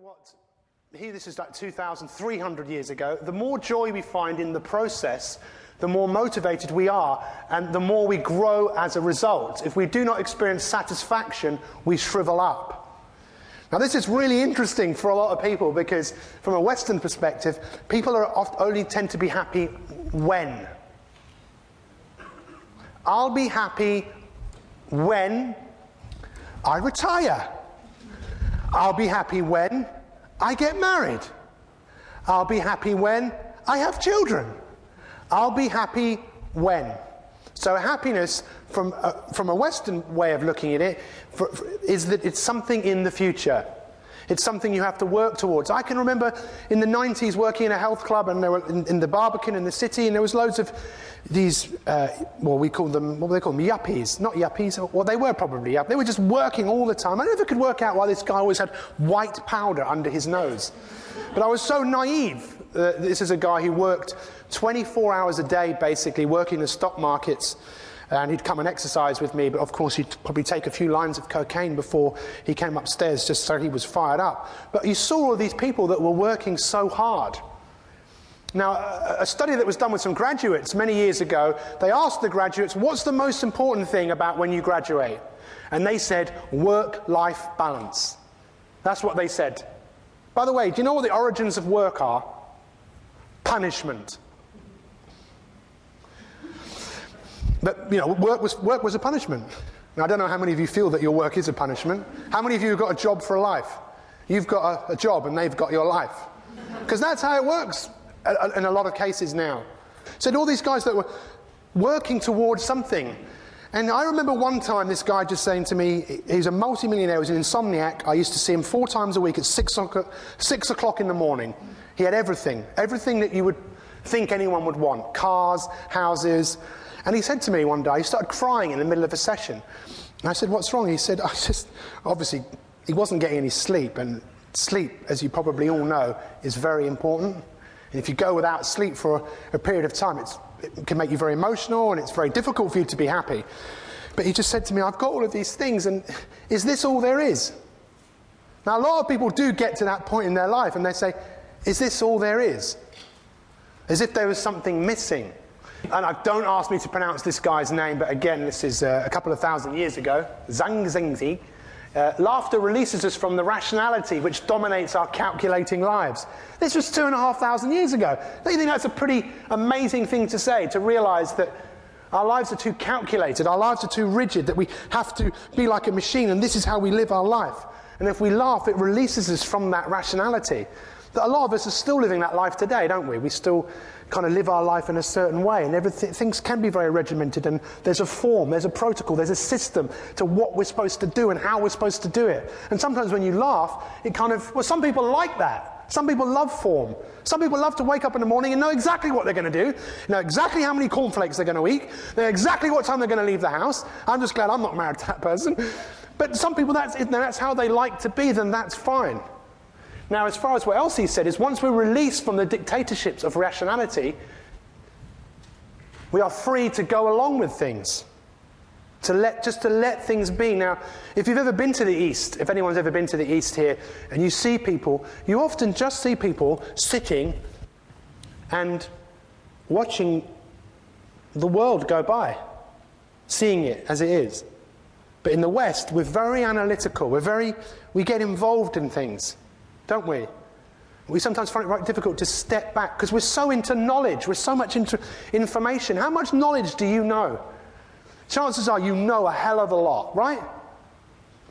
what here this is like 2,300 years ago, the more joy we find in the process, the more motivated we are, and the more we grow as a result. If we do not experience satisfaction, we shrivel up. Now, this is really interesting for a lot of people because, from a Western perspective, people are oft, only tend to be happy when. I'll be happy when I retire. I'll be happy when I get married. I'll be happy when I have children. I'll be happy when. So, happiness, from a, from a Western way of looking at it, for, for, is that it's something in the future. It's something you have to work towards. I can remember in the 90s working in a health club and there were in, in the Barbican in the city, and there was loads of these, uh, well, we called them, what do they call them? Yuppies. Not yuppies. Well, they were probably yuppies. They were just working all the time. I never could work out why this guy always had white powder under his nose. But I was so naive. Uh, this is a guy who worked 24 hours a day, basically, working the stock markets and he'd come and exercise with me, but of course he'd probably take a few lines of cocaine before he came upstairs just so he was fired up. But you saw all these people that were working so hard. Now, a study that was done with some graduates many years ago, they asked the graduates, What's the most important thing about when you graduate? And they said, Work life balance. That's what they said. By the way, do you know what the origins of work are? Punishment. But, you know, work was, work was a punishment. Now, I don't know how many of you feel that your work is a punishment. How many of you have got a job for a life? You've got a, a job and they've got your life. Because that's how it works in a lot of cases now. So, all these guys that were working towards something. And I remember one time this guy just saying to me, he's a multimillionaire, he was an insomniac. I used to see him four times a week at six o'clock, six o'clock in the morning. He had everything, everything that you would think anyone would want cars, houses, and he said to me one day, he started crying in the middle of a session. And I said, What's wrong? He said, I just, obviously, he wasn't getting any sleep. And sleep, as you probably all know, is very important. And if you go without sleep for a, a period of time, it can make you very emotional and it's very difficult for you to be happy. But he just said to me, I've got all of these things, and is this all there is? Now, a lot of people do get to that point in their life and they say, Is this all there is? As if there was something missing. And I, don't ask me to pronounce this guy's name, but again, this is uh, a couple of thousand years ago. Zhang Zengzi. Uh, laughter releases us from the rationality which dominates our calculating lives. This was two and a half thousand years ago. Don't you think that's a pretty amazing thing to say, to realize that our lives are too calculated, our lives are too rigid, that we have to be like a machine, and this is how we live our life. And if we laugh, it releases us from that rationality. That a lot of us are still living that life today, don't we? We still kind of live our life in a certain way, and everything, things can be very regimented, and there's a form, there's a protocol, there's a system to what we're supposed to do and how we're supposed to do it. And sometimes when you laugh, it kind of, well, some people like that. Some people love form. Some people love to wake up in the morning and know exactly what they're going to do, know exactly how many cornflakes they're going to eat, know exactly what time they're going to leave the house. I'm just glad I'm not married to that person. But some people, that's, that's how they like to be, then that's fine. Now, as far as what else he said, is once we're released from the dictatorships of rationality, we are free to go along with things. To let, just to let things be. Now, if you've ever been to the East, if anyone's ever been to the East here, and you see people, you often just see people sitting and watching the world go by, seeing it as it is. But in the West, we're very analytical. We're very, we get involved in things don't we? We sometimes find it right difficult to step back because we're so into knowledge, we're so much into information. How much knowledge do you know? Chances are you know a hell of a lot, right?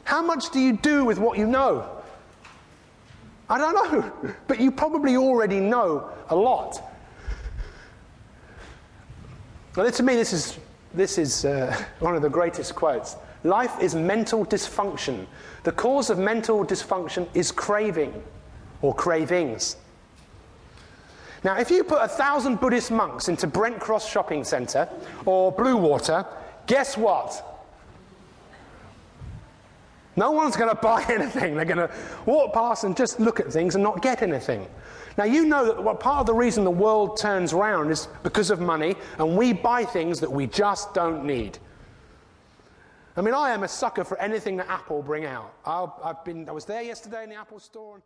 How much do you do with what you know? I don't know, but you probably already know a lot. Well, to me, this is, this is uh, one of the greatest quotes. Life is mental dysfunction. The cause of mental dysfunction is craving or cravings. Now, if you put a thousand Buddhist monks into Brent Cross Shopping Centre or Bluewater, guess what? No one's going to buy anything. They're going to walk past and just look at things and not get anything. Now, you know that part of the reason the world turns round is because of money, and we buy things that we just don't need. I mean, I am a sucker for anything that Apple bring out. i have been, I was there yesterday in the Apple store.